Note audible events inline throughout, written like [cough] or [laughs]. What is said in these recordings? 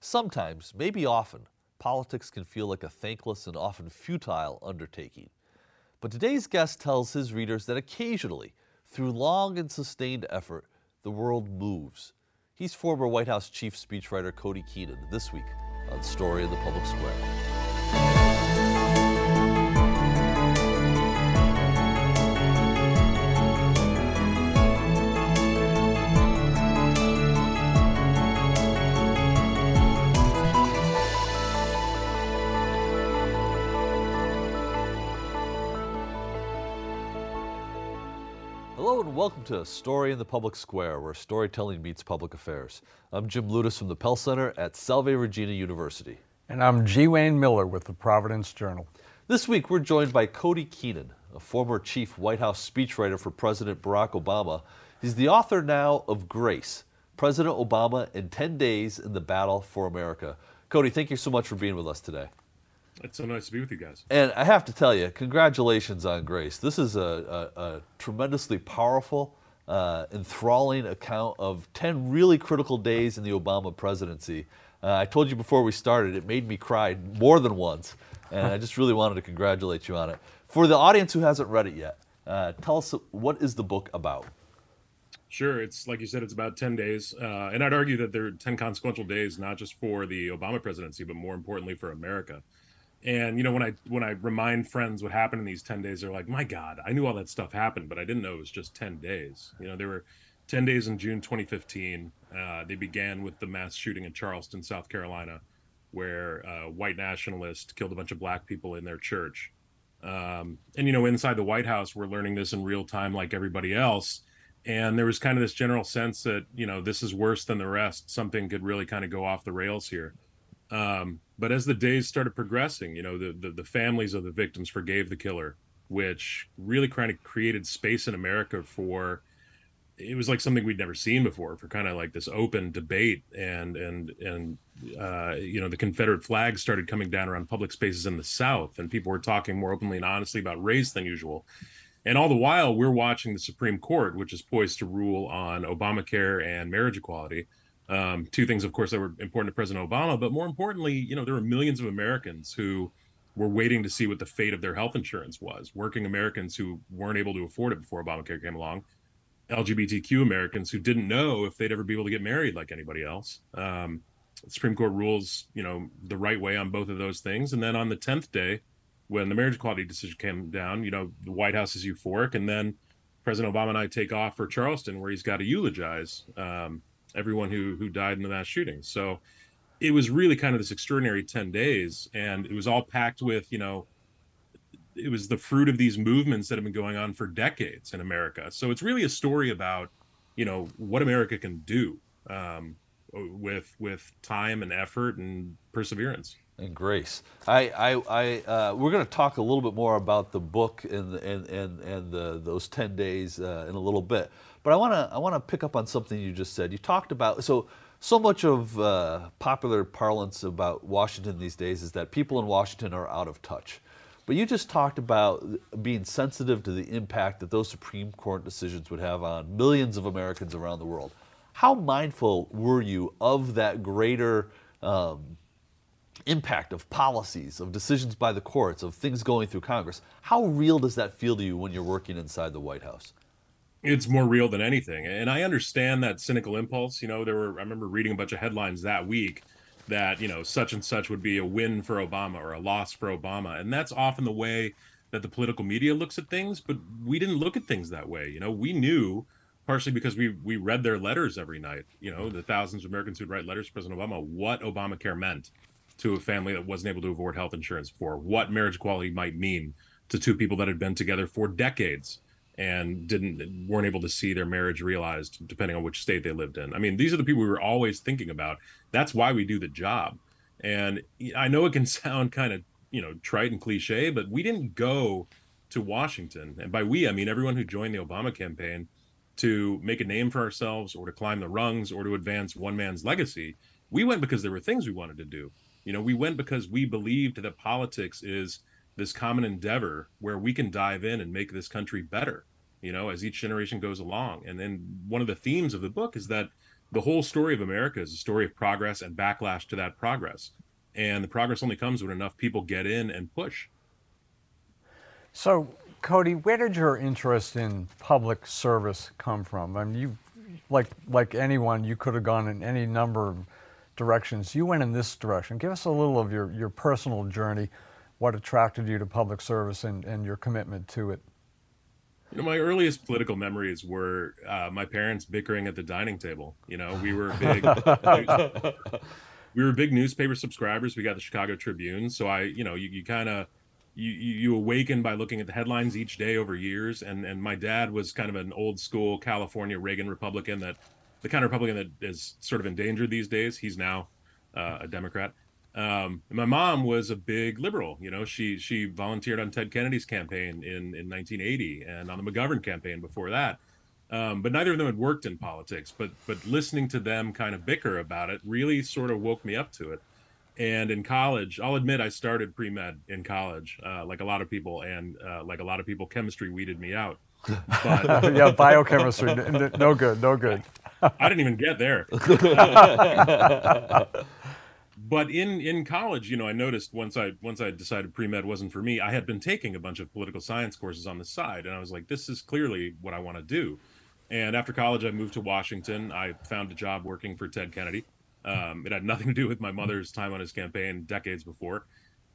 Sometimes, maybe often, politics can feel like a thankless and often futile undertaking. But today's guest tells his readers that occasionally, through long and sustained effort, the world moves. He's former White House chief speechwriter Cody Keenan this week on Story of the Public Square. Welcome to Story in the Public Square, where storytelling meets public affairs. I'm Jim Ludes from the Pell Center at Salve Regina University. And I'm G. Wayne Miller with the Providence Journal. This week we're joined by Cody Keenan, a former chief White House speechwriter for President Barack Obama. He's the author now of Grace President Obama in 10 Days in the Battle for America. Cody, thank you so much for being with us today. It's so nice to be with you guys. And I have to tell you, congratulations on Grace. This is a, a, a tremendously powerful, uh, enthralling account of 10 really critical days in the Obama presidency. Uh, I told you before we started, it made me cry more than once. And I just really wanted to congratulate you on it. For the audience who hasn't read it yet, uh, tell us what is the book about? Sure. It's like you said, it's about 10 days. Uh, and I'd argue that there are 10 consequential days, not just for the Obama presidency, but more importantly for America. And you know, when I when I remind friends what happened in these 10 days, they're like, "My God, I knew all that stuff happened, but I didn't know it was just 10 days." You know, there were 10 days in June 2015. Uh, they began with the mass shooting in Charleston, South Carolina, where uh, white nationalists killed a bunch of black people in their church. Um, and you know, inside the White House, we're learning this in real time, like everybody else. And there was kind of this general sense that you know this is worse than the rest. Something could really kind of go off the rails here. Um, but as the days started progressing, you know, the, the, the families of the victims forgave the killer, which really kind of created space in America for it was like something we'd never seen before for kind of like this open debate and and and uh, you know the Confederate flag started coming down around public spaces in the South, and people were talking more openly and honestly about race than usual. And all the while, we're watching the Supreme Court, which is poised to rule on Obamacare and marriage equality. Um, two things, of course, that were important to President Obama, but more importantly, you know, there were millions of Americans who were waiting to see what the fate of their health insurance was. Working Americans who weren't able to afford it before Obamacare came along, LGBTQ Americans who didn't know if they'd ever be able to get married like anybody else. Um, Supreme Court rules, you know, the right way on both of those things. And then on the tenth day, when the marriage equality decision came down, you know, the White House is euphoric, and then President Obama and I take off for Charleston, where he's got to eulogize um, everyone who who died in the mass shooting. So it was really kind of this extraordinary 10 days and it was all packed with, you know, it was the fruit of these movements that have been going on for decades in America. So it's really a story about, you know, what America can do um, with with time and effort and perseverance and grace. I, I, I uh, we're going to talk a little bit more about the book and and and and the, those ten days uh, in a little bit. But I want to I want to pick up on something you just said. You talked about so so much of uh, popular parlance about Washington these days is that people in Washington are out of touch. But you just talked about being sensitive to the impact that those Supreme Court decisions would have on millions of Americans around the world. How mindful were you of that greater um, impact of policies, of decisions by the courts, of things going through Congress? How real does that feel to you when you're working inside the White House? it's more real than anything. And I understand that cynical impulse. You know, there were I remember reading a bunch of headlines that week that, you know, such and such would be a win for Obama or a loss for Obama. And that's often the way that the political media looks at things, but we didn't look at things that way. You know, we knew partially because we we read their letters every night, you know, the thousands of Americans who'd write letters to President Obama, what Obamacare meant to a family that wasn't able to afford health insurance for, what marriage equality might mean to two people that had been together for decades and didn't weren't able to see their marriage realized depending on which state they lived in. I mean, these are the people we were always thinking about. That's why we do the job. And I know it can [laughs] sound kind of, you know, trite and cliche, but we didn't go to Washington. And by we, I mean everyone who joined the Obama campaign to make a name for ourselves or to climb the rungs or to advance one man's legacy. We went because there were things we wanted to do. You know, we went because we believed that politics is this common endeavor where we can dive in and make this country better you know as each generation goes along and then one of the themes of the book is that the whole story of America is a story of progress and backlash to that progress. And the progress only comes when enough people get in and push. So, Cody, where did your interest in public service come from? I mean, you, like like anyone, you could have gone in any number of directions. You went in this direction. Give us a little of your, your personal journey, what attracted you to public service and, and your commitment to it. You know, my earliest political memories were uh, my parents bickering at the dining table. You know, we were big, [laughs] we were big newspaper subscribers. We got the Chicago Tribune, so I, you know, you, you kind of you, you awaken by looking at the headlines each day over years. And and my dad was kind of an old school California Reagan Republican that the kind of Republican that is sort of endangered these days. He's now uh, a Democrat. Um, my mom was a big liberal. You know, she she volunteered on Ted Kennedy's campaign in in 1980 and on the McGovern campaign before that. Um, but neither of them had worked in politics. But but listening to them kind of bicker about it really sort of woke me up to it. And in college, I'll admit I started pre med in college, uh, like a lot of people, and uh, like a lot of people, chemistry weeded me out. [laughs] But, yeah, biochemistry, no good, no good. I didn't even get there. [laughs] but in in college, you know, I noticed once I once I decided pre med wasn't for me, I had been taking a bunch of political science courses on the side, and I was like, this is clearly what I want to do. And after college, I moved to Washington. I found a job working for Ted Kennedy. Um, it had nothing to do with my mother's time on his campaign decades before.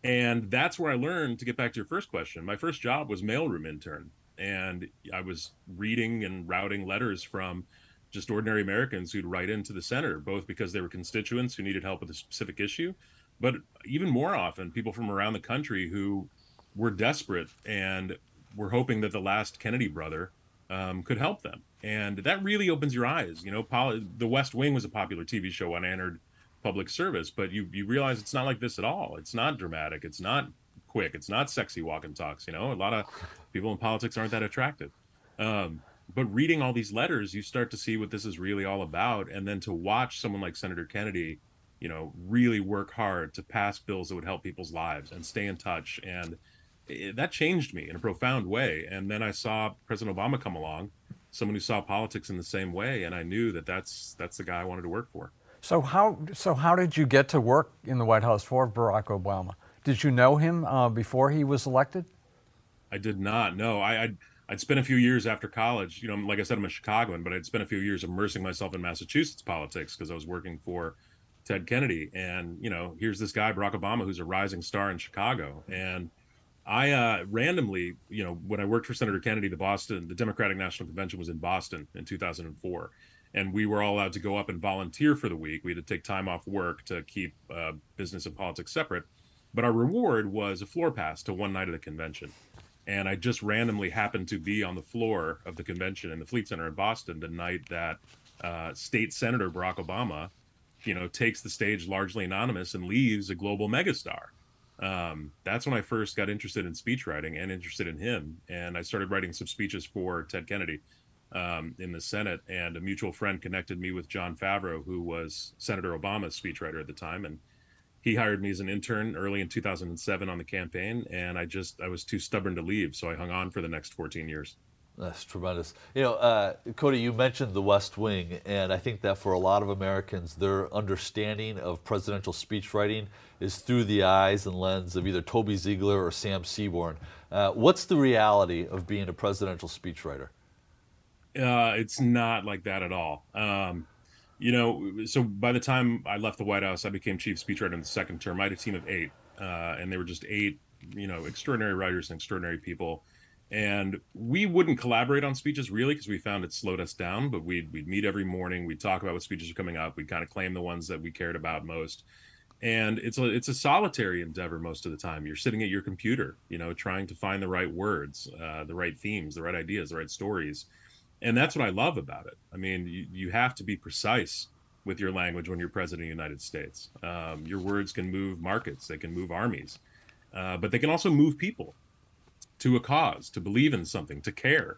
And that's where I learned to get back to your first question. My first job was mailroom intern, and I was reading and routing letters from just ordinary Americans who'd write into the center, both because they were constituents who needed help with a specific issue, but even more often, people from around the country who were desperate and were hoping that the last Kennedy brother um, could help them. And that really opens your eyes. You know, Pol- The West Wing was a popular TV show when I entered public service, but you you realize it's not like this at all. It's not dramatic. It's not quick. It's not sexy walk and talks. You know, a lot of people in politics aren't that attractive. Um, but reading all these letters, you start to see what this is really all about. And then to watch someone like Senator Kennedy, you know, really work hard to pass bills that would help people's lives and stay in touch. And it, that changed me in a profound way. And then I saw President Obama come along, someone who saw politics in the same way. And I knew that that's, that's the guy I wanted to work for. So how, so how did you get to work in the White House for Barack Obama? Did you know him uh, before he was elected? I did not. No, I, I I'd spent a few years after college, you know, like I said, I'm a Chicagoan, but I'd spent a few years immersing myself in Massachusetts politics because I was working for Ted Kennedy. And, you know, here's this guy, Barack Obama, who's a rising star in Chicago. And I uh, randomly, you know, when I worked for Senator Kennedy, the Boston, the Democratic National Convention was in Boston in 2004. And we were all allowed to go up and volunteer for the week. We had to take time off work to keep uh, business and politics separate. But our reward was a floor pass to one night of the convention and I just randomly happened to be on the floor of the convention in the Fleet Center in Boston the night that uh, State Senator Barack Obama, you know, takes the stage largely anonymous and leaves a global megastar. Um, that's when I first got interested in speech writing and interested in him, and I started writing some speeches for Ted Kennedy um, in the Senate. And a mutual friend connected me with John Favreau, who was Senator Obama's speechwriter at the time, and he hired me as an intern early in 2007 on the campaign and i just i was too stubborn to leave so i hung on for the next 14 years. That's tremendous. You know uh, cody you mentioned the west wing and i think that for a lot of americans their understanding of presidential speech writing is through the eyes and lens of either toby ziegler or sam seaborn. Uh, what's the reality of being a presidential speechwriter uh, it's not like that at all. Um, you know, so by the time I left the White House, I became chief speechwriter in the second term. I had a team of eight, uh, and they were just eight, you know, extraordinary writers and extraordinary people. And we wouldn't collaborate on speeches really because we found it slowed us down. But we'd we'd meet every morning. We'd talk about what speeches are coming up. We'd kind of claim the ones that we cared about most. And it's a it's a solitary endeavor most of the time. You're sitting at your computer, you know, trying to find the right words, uh, the right themes, the right ideas, the right stories and that's what I love about it. I mean, you, you have to be precise with your language when you're president of the United States. Um, your words can move markets, they can move armies, uh, but they can also move people to a cause, to believe in something, to care.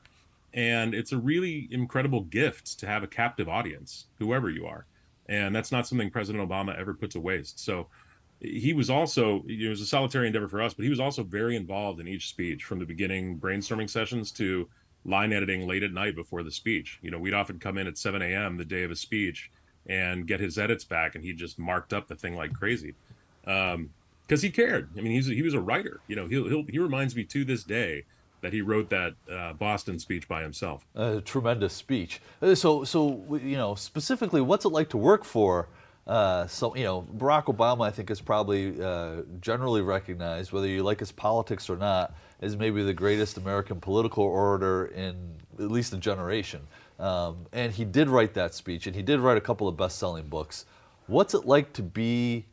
And it's a really incredible gift to have a captive audience, whoever you are. And that's not something President Obama ever put to waste. So he was also, it was a solitary endeavor for us, but he was also very involved in each speech from the beginning, brainstorming sessions to line editing late at night before the speech. You know, we'd often come in at 7 a.m. the day of a speech and get his edits back, and he just marked up the thing like crazy, because um, he cared. I mean, he's he was a writer. You know, he'll, he'll he reminds me to this day that he wrote that uh, Boston speech by himself. A tremendous speech. Uh, so so you know specifically, what's it like to work for? Uh, so you know, Barack Obama, I think, is probably uh, generally recognized, whether you like his politics or not, as maybe the greatest American political orator in at least a generation. Um, and he did write that speech, and he did write a couple of best-selling books. What's it like to be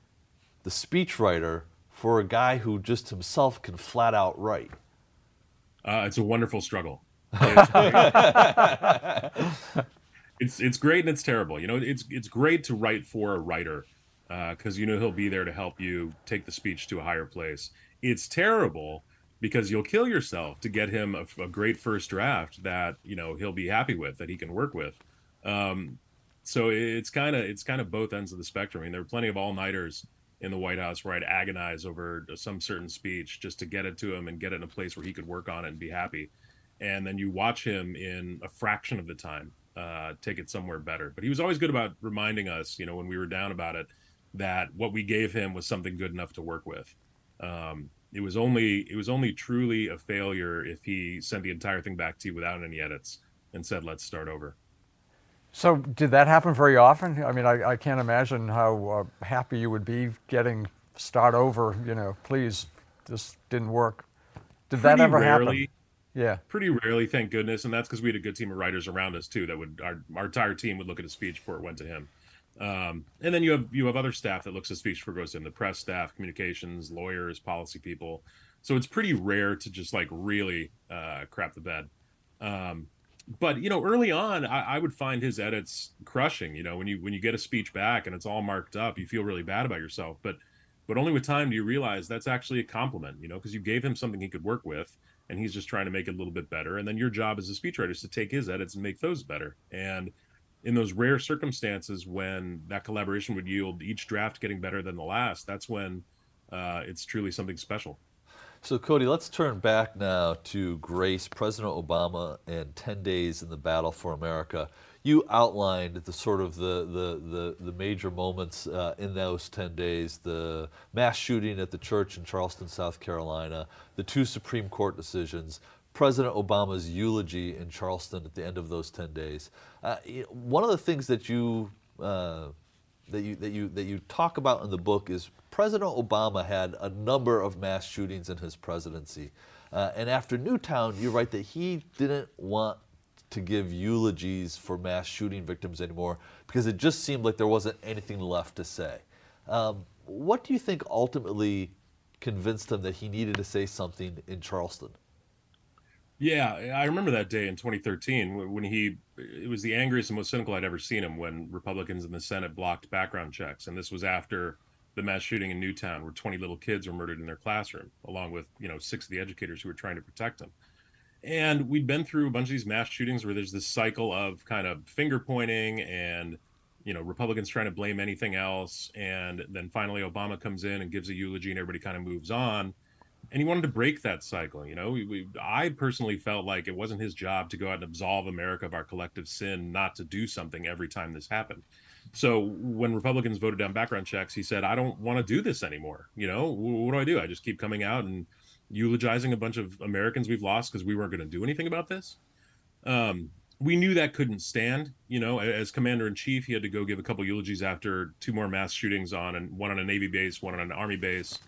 the speechwriter for a guy who just himself can flat out write? Uh, it's a wonderful struggle. [laughs] it's it's great and it's terrible. You know, it's it's great to write for a writer because uh, you know he'll be there to help you take the speech to a higher place. It's terrible because you'll kill yourself to get him a, a great first draft that you know he'll be happy with that he can work with. Um, so it's kind of it's kind of both ends of the spectrum. I mean, there are plenty of all nighters in the White House where I'd agonize over some certain speech just to get it to him and get it in a place where he could work on it and be happy. And then you watch him in a fraction of the time uh, take it somewhere better. But he was always good about reminding us, you know, when we were down about it, that what we gave him was something good enough to work with. Um, it was only it was only truly a failure if he sent the entire thing back to you without any edits and said, "Let's start over." So, did that happen very often? I mean, I, I can't imagine how uh, happy you would be getting start over. You know, please, this didn't work. Did Pretty that ever rarely, happen? Yeah. Pretty rarely, thank goodness, and that's because we had a good team of writers around us too. That would our our entire team would look at a speech before it went to him. Um, and then you have you have other staff that looks at speech for goes to. The press staff, communications, lawyers, policy people. So it's pretty rare to just like really uh, crap the bed. Um, but you know, early on, I, I, would find his edits crushing. You know, when you when you get a speech back and it's all marked up, you feel really bad about yourself. But but only with time do you realize that's actually a compliment. You know, because you gave him something he could work with and he's just trying to make it a little bit better. And then your job as a speechwriter is to take his edits and make those better. And in those rare circumstances when that collaboration would yield each draft getting better than the last, that's when uh, it's truly something special. So, Cody, let's turn back now to Grace, President Obama, and 10 days in the battle for America you outlined the sort of the the the, the major moments uh, in those ten days: the mass shooting at the church in Charleston, South Carolina, the two Supreme Court decisions, President Obama's eulogy in Charleston at the end of those ten days. Uh, one of the things that you uh, that you that you that you talk about in the book is President Obama had a number of mass shootings in his presidency. Uh, and after Newtown, you write that he didn't want to give eulogies for mass shooting victims anymore because it just seemed like there wasn't anything left to say. Um, what do you think ultimately convinced him that he needed to say something in Charleston? Yeah, I remember that day in 2013 when he, it was the angriest and most cynical I'd ever seen him when Republicans in the Senate blocked background checks. And this was after the mass shooting in Newtown where 20 little kids were murdered in their classroom, along with, you know, six of the educators who were trying to protect them. And we'd been through a bunch of these mass shootings where there's this cycle of kind of finger pointing and, you know, Republicans trying to blame anything else. And then finally Obama comes in and gives a eulogy and everybody kind of moves on. And he wanted to break that cycle. You know, we, we, I personally felt like it wasn't his job to go out and absolve America of our collective sin, not to do something every time this happened. So when Republicans voted down background checks, he said, I don't want to do this anymore. You know, what do I do? I just keep coming out and eulogizing a bunch of Americans we've lost because we weren't going to do anything about this. Um, we knew that couldn't stand. You know, as commander in chief, he had to go give a couple eulogies after two more mass shootings on and one on a Navy base, one on an Army base,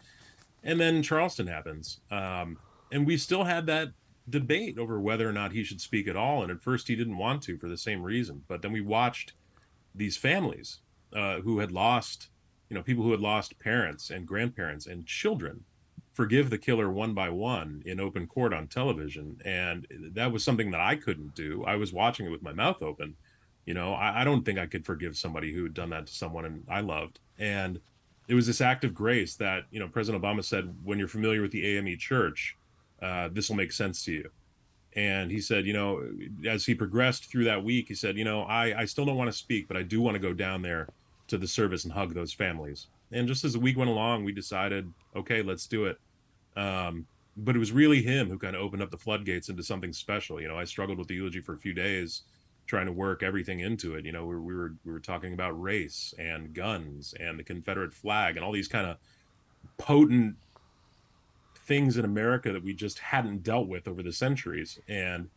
and then Charleston happens. Um, and we still had that debate over whether or not he should speak at all. And at first, he didn't want to for the same reason. But then we watched these families uh, who had lost, you know, people who had lost parents and grandparents and children forgive the killer one by one in open court on television. And that was something that I couldn't do. I was watching it with my mouth open. You know, I, I don't think I could forgive somebody who had done that to someone and I loved. And it was this act of grace that, you know, President Obama said, when you're familiar with the AME church, uh, this will make sense to you. And he said, you know, as he progressed through that week, he said, you know, I, I still don't want to speak, but I do want to go down there to the service and hug those families. And just as the week went along, we decided, okay, let's do it. Um, but it was really him who kind of opened up the floodgates into something special. You know, I struggled with the eulogy for a few days, trying to work everything into it. You know, we, we were we were talking about race and guns and the Confederate flag and all these kind of potent things in America that we just hadn't dealt with over the centuries. And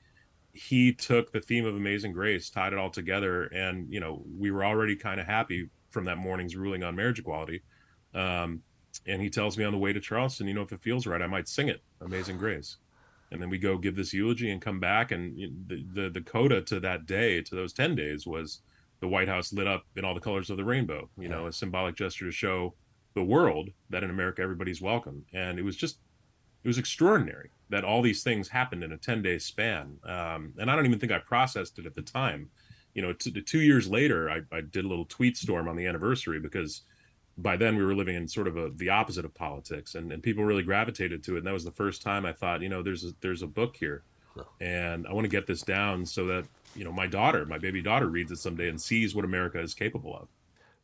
he took the theme of Amazing Grace, tied it all together, and you know, we were already kind of happy from that morning's ruling on marriage equality. Um, and he tells me on the way to Charleston, you know, if it feels right, I might sing it, Amazing Grace and then we go give this eulogy and come back and the, the the coda to that day to those 10 days was the white house lit up in all the colors of the rainbow you yeah. know a symbolic gesture to show the world that in america everybody's welcome. And it was just it was extraordinary that all these things happened in a 10 day span. Um, and i don't even think i processed it at the time. You know t- two years later I, I did a little tweet storm on the anniversary because by then we were living in sort of a, the opposite of politics and, and people really gravitated to it and that was the first time i thought you know there's a, there's a book here and i want to get this down so that you know my daughter my baby daughter reads it someday and sees what america is capable of.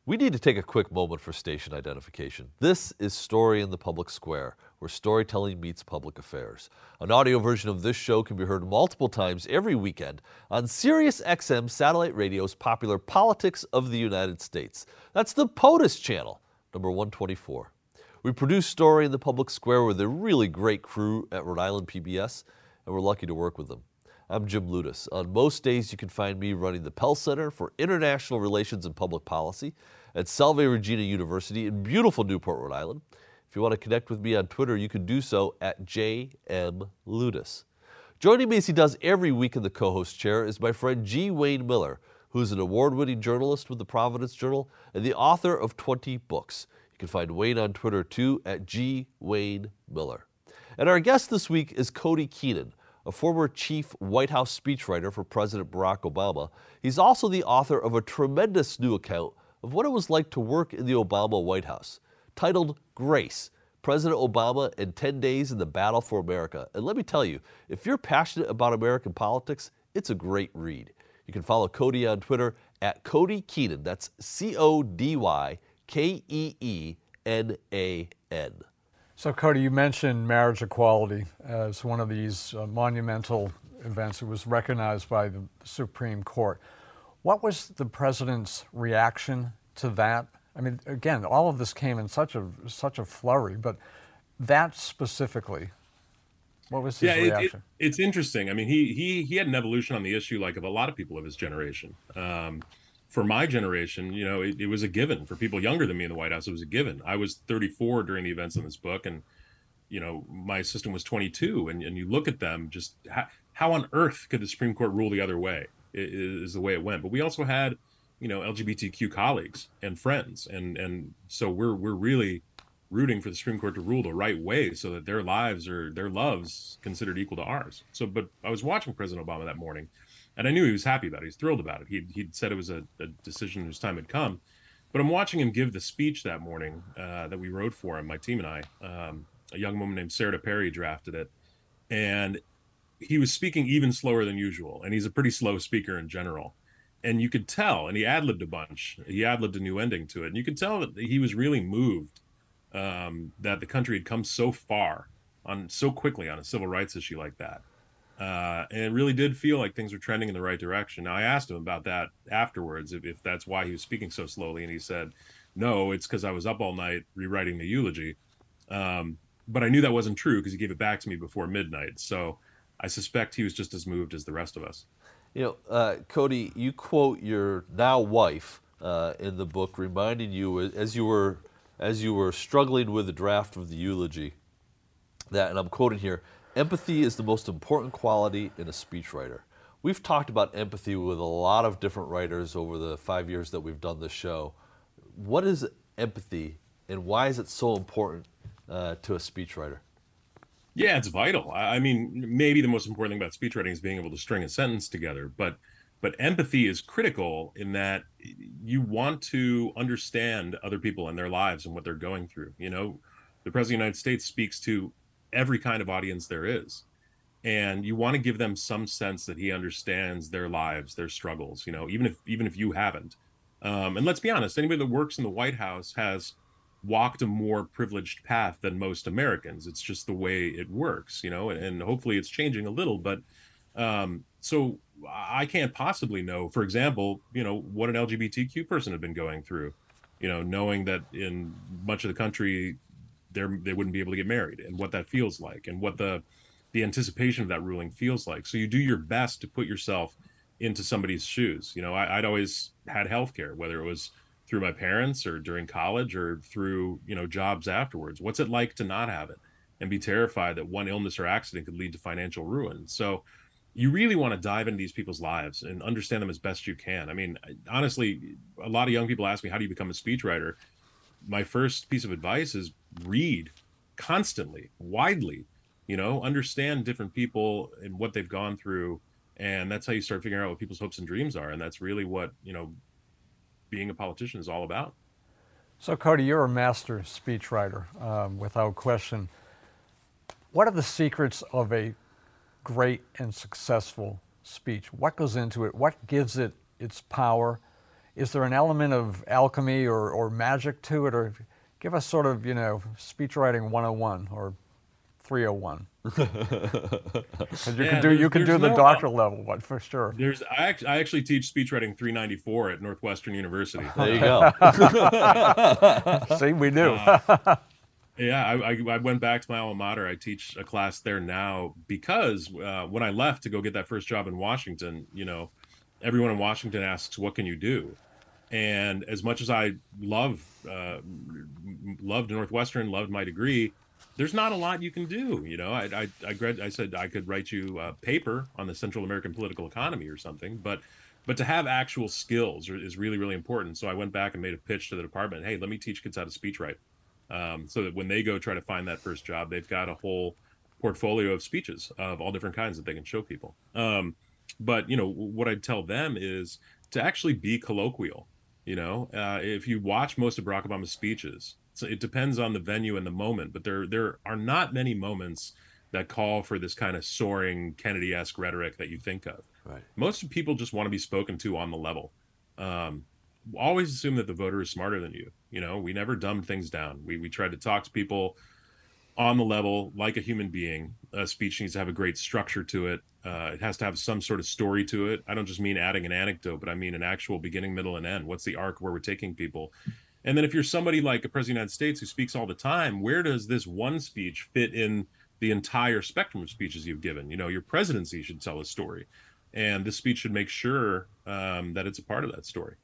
We need to take a quick moment for station identification. This is story in the public square where storytelling meets public affairs. An audio version of this show can be heard multiple times every weekend on sirius xm satellite radio's popular politics of the united states. That's the potus channel number 124. We produce Story in the Public Square with a really great crew at Rhode Island PBS, and we're lucky to work with them. I'm Jim Ludes. On most days, you can find me running the Pell Center for International Relations and Public Policy at Salve Regina University in beautiful Newport, Rhode Island. If you want to connect with me on Twitter, you can do so at JM Ludes. Joining me as he does every week in the co host chair is my friend G. Wayne Miller who's an award winning journalist with the Providence Journal and the author of 20 books. You can find Wayne on Twitter too at G. Wayne Miller. And our guest this week is Cody Keenan, a former chief White House speechwriter for President Barack Obama. He's also the author of a tremendous new account of what it was like to work in the Obama White House, titled Grace President Obama and 10 Days in the Battle for America. And let me tell you, if you're passionate about American politics, it's a great read. You can follow Cody on Twitter at Cody Keenan. That's C O D Y K E E N A N. So, Cody, you mentioned marriage equality as one of these uh, monumental events. It was recognized by the Supreme Court. What was the president's reaction to that? I mean, again, all of this came in such a such a flurry, but that specifically, what was his yeah, reaction? It, it, it's interesting. I mean, he he he had an evolution on the issue like of a lot of people of his generation. Um, for my generation, you know, it, it, was a given. For people younger than me in the White House, it was a given. I was 34 during the events in this book, and you know, my assistant was 22. And, and you look at them, just how, how on earth could the Supreme Court rule the other way? Is the way it went. But we also had, you know, LGBTQ colleagues and friends, and and so we're we're really rooting for the Supreme Court to rule the right way so that their lives or their loves considered equal to ours. So, but I was watching President Obama that morning and I knew he was happy about it. He's thrilled about it. He'd, he'd said it was a, a decision whose time had come. But I'm watching him give the speech that morning uh, that we wrote for him, my team and I. Um, a young woman named Sarah Perry drafted it. And he was speaking even slower than usual. And he's a pretty slow speaker in general. And you could tell, and he ad libbed a bunch. He ad libbed a new ending to it. And you could tell that he was really moved um, that the country had come so far on so quickly on a civil rights issue like that. Uh, and it really did feel like things were trending in the right direction. Now, I asked him about that afterwards, if, if that's why he was speaking so slowly, and he said, "No, it's because I was up all night rewriting the eulogy." Um, but I knew that wasn't true because he gave it back to me before midnight. So I suspect he was just as moved as the rest of us. You know, uh, Cody, you quote your now wife uh, in the book, reminding you as you were as you were struggling with the draft of the eulogy, that, and I'm quoting here, empathy is the most important quality in a speechwriter. We've talked about empathy with a lot of different writers over the five years that we've done this show. What is empathy, and why is it so important uh, to a speechwriter? Yeah, it's vital. I mean, maybe the most important thing about speechwriting is being able to string a sentence together, but but empathy is critical in that you want to understand other people and their lives and what they're going through. You know the president of the united states speaks to every kind of audience there is and you want to give them some sense that he understands their lives their struggles you know even if even if you haven't. Um, and let's be honest anybody that works in the white house has walked a more privileged path than most americans. It's just the way it works you know and, and hopefully it's changing a little but um, so I can't possibly know, for example, you know, what an LGBTQ person had been going through, you know, knowing that in much of the country, they're, they wouldn't be able to get married and what that feels like and what the, the anticipation of that ruling feels like. So you do your best to put yourself into somebody's shoes. You know, I, would always had healthcare, whether it was through my parents or during college or through, you know, jobs afterwards. What's it like to not have it and be terrified that one illness or accident could lead to financial ruin? So, you really want to dive into these people's lives and understand them as best you can. I mean, honestly, a lot of young people ask me, how do you become a speechwriter? My first piece of advice is read constantly, widely, you know, understand different people and what they've gone through. And that's how you start figuring out what people's hopes and dreams are. And that's really what, you know, being a politician is all about. So, Cody, you're a master speechwriter, um, without question. What are the secrets of a great and successful speech? What goes into it? What gives it its power? Is there an element of alchemy or, or magic to it? Or give us sort of, you know, speech writing 101 or 301. Because [laughs] you yeah, can do you can do the no, doctoral level one for sure. There's I actually, I actually teach speech writing 394 at Northwestern University. There you go. [laughs] See, we do. Uh, yeah, I, I, went back to my alma mater. I teach a class there now because uh, when I left to go get that first job in Washington, you know, everyone in Washington asks, "What can you do?" And as much as I love uh, loved Northwestern, loved my degree, there's not a lot you can do. You know, I I, I, grad, I said I could write you a paper on the Central American political economy or something, but but to have actual skills is really really important. So I went back and made a pitch to the department. Hey, let me teach kids how to speech write um, so that when they go try to find that first job, they've got a whole portfolio of speeches of all different kinds that they can show people. Um, but you know what I'd tell them is to actually be colloquial. You know, uh, if you watch most of Barack Obama's speeches, so it depends on the venue and the moment, but there there are not many moments that call for this kind of soaring Kennedy-esque rhetoric that you think of. Right. Most people just want to be spoken to on the level. Um, always assume that the voter is smarter than you. You know, we never dumbed things down. We we tried to talk to people on the level like a human being. A speech needs to have a great structure to it. Uh, it has to have some sort of story to it. I don't just mean adding an anecdote, but I mean an actual beginning, middle, and end. What's the arc where we're taking people? And then if you're somebody like a president of the United States who speaks all the time, where does this one speech fit in the entire spectrum of speeches you've given? You know, your presidency should tell a story, and this speech should make sure um, that it's a part of that story.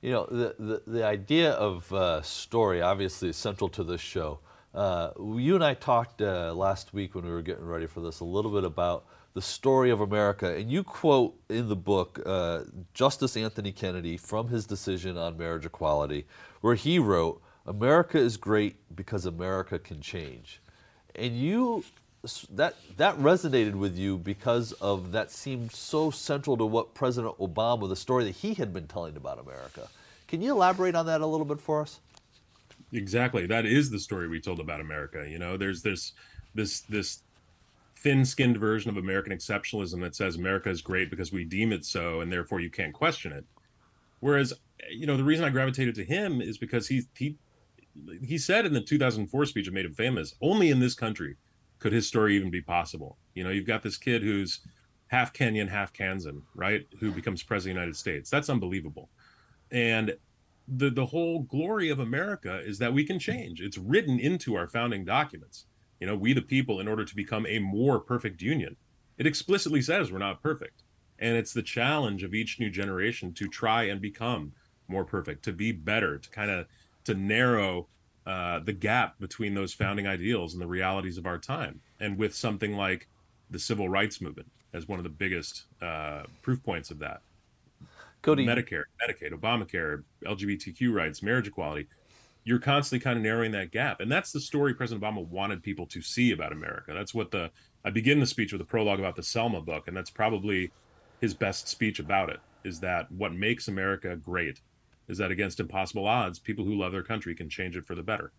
You know, the, the, the idea of uh, story obviously is central to this show. Uh, you and I talked uh, last week when we were getting ready for this a little bit about the story of America, and you quote in the book uh, Justice Anthony Kennedy from his decision on marriage equality, where he wrote, America is great because America can change. And you that that resonated with you because of that seemed so central to what President Obama, the story that he had been telling about America. Can you elaborate on that a little bit for us? Exactly. That is the story we told about America. You know, there's this this this thin-skinned version of American exceptionalism that says America is great because we deem it so, and therefore you can't question it. Whereas, you know, the reason I gravitated to him is because he he he said in the 2004 speech that made him famous, only in this country could his story even be possible? You know, you've got this kid who's half Kenyan, half Kansan, right? Who becomes president of the United States. That's unbelievable. And the the whole glory of America is that we can change. It's written into our founding documents. You know, we the people, in order to become a more perfect union, it explicitly says we're not perfect. And it's the challenge of each new generation to try and become more perfect, to be better, to kind of to narrow uh, the gap between those founding ideals and the realities of our time. And with something like the civil rights movement as one of the biggest uh, proof points of that. Cody. Medicare, Medicaid, Obamacare, LGBTQ rights, marriage equality. You're constantly kind of narrowing that gap. And that's the story President Obama wanted people to see about America. That's what the, I begin the speech with a prologue about the Selma book. And that's probably his best speech about it is that what makes America great is that against impossible odds, people who love their country can change it for the better.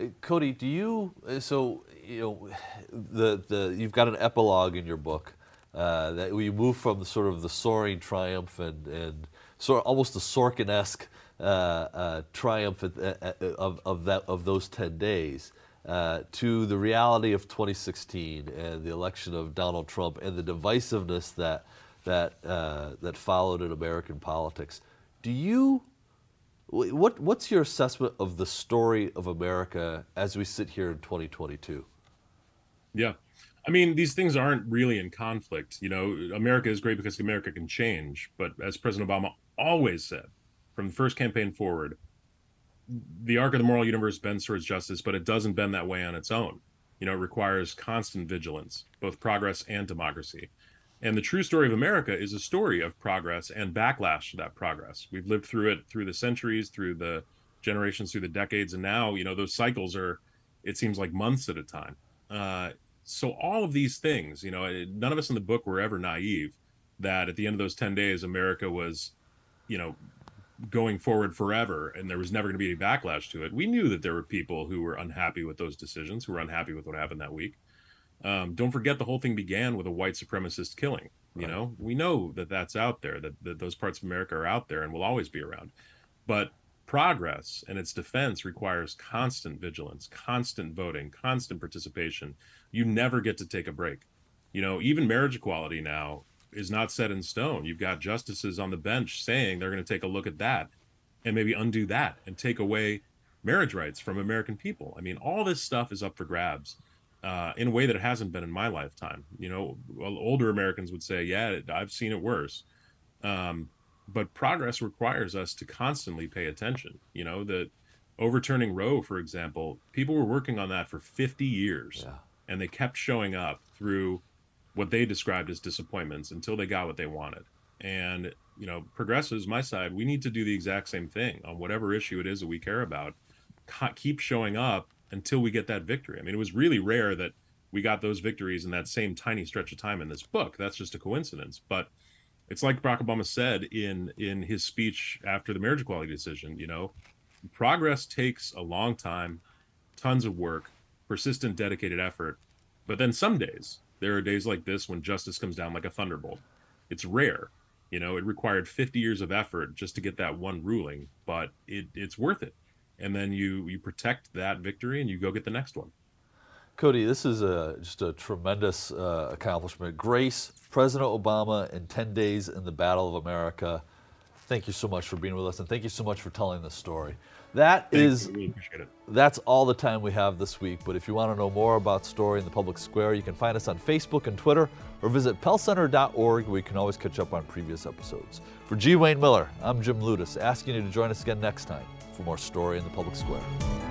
Uh, Cody, do you so you know the the you've got an epilogue in your book uh, that we move from the sort of the soaring triumph and and sort of almost the Sorkin-esque uh, uh, triumph at, of of that of those ten days uh, to the reality of 2016 and the election of Donald Trump and the divisiveness that that uh, that followed in American politics. Do you what what's your assessment of the story of America as we sit here in 2022? Yeah. I mean, these things aren't really in conflict. You know, America is great because America can change. But as President Obama always said from the first campaign forward, the arc of the moral universe bends towards justice, but it doesn't bend that way on its own. You know, it requires constant vigilance, both progress and democracy. And the true story of America is a story of progress and backlash to that progress. We've lived through it through the centuries, through the generations, through the decades, and now you know those cycles are. It seems like months at a time. Uh, so all of these things, you know, none of us in the book were ever naive that at the end of those ten days, America was, you know, going forward forever and there was never going to be any backlash to it. We knew that there were people who were unhappy with those decisions, who were unhappy with what happened that week. Um, don't forget the whole thing began with a white supremacist killing. You right. know, we know that that's out there, that, that those parts of America are out there and will always be around. But progress and its defense requires constant vigilance, constant voting, constant participation. You never get to take a break. You know, even marriage equality now is not set in stone. You've got justices on the bench saying they're going to take a look at that and maybe undo that and take away marriage rights from American people. I mean, all this stuff is up for grabs uh, in a way that it hasn't been in my lifetime. You know, older Americans would say, "Yeah, I've seen it worse." Um, but progress requires us to constantly pay attention. You know, that overturning Roe, for example, people were working on that for 50 years, yeah. and they kept showing up through what they described as disappointments until they got what they wanted. And you know, progressives, my side, we need to do the exact same thing on whatever issue it is that we care about. Keep showing up until we get that victory. I mean, it was really rare that we got those victories in that same tiny stretch of time in this book. That's just a coincidence. But it's like Barack Obama said in in his speech after the marriage equality decision. You know, progress takes a long time, tons of work, persistent, dedicated effort. But then some days there are days like this when justice comes down like a thunderbolt. It's rare. You know, it required 50 years of effort just to get that one ruling, but it, it's worth it and then you you protect that victory and you go get the next one. Cody, this is a, just a tremendous uh, accomplishment. Grace, President Obama in 10 days in the Battle of America. Thank you so much for being with us, and thank you so much for telling this story. That Thank is, really it. that's all the time we have this week. But if you want to know more about Story in the Public Square, you can find us on Facebook and Twitter, or visit pellcenter.org, where you can always catch up on previous episodes. For G. Wayne Miller, I'm Jim Ludes, asking you to join us again next time for more story in the public square.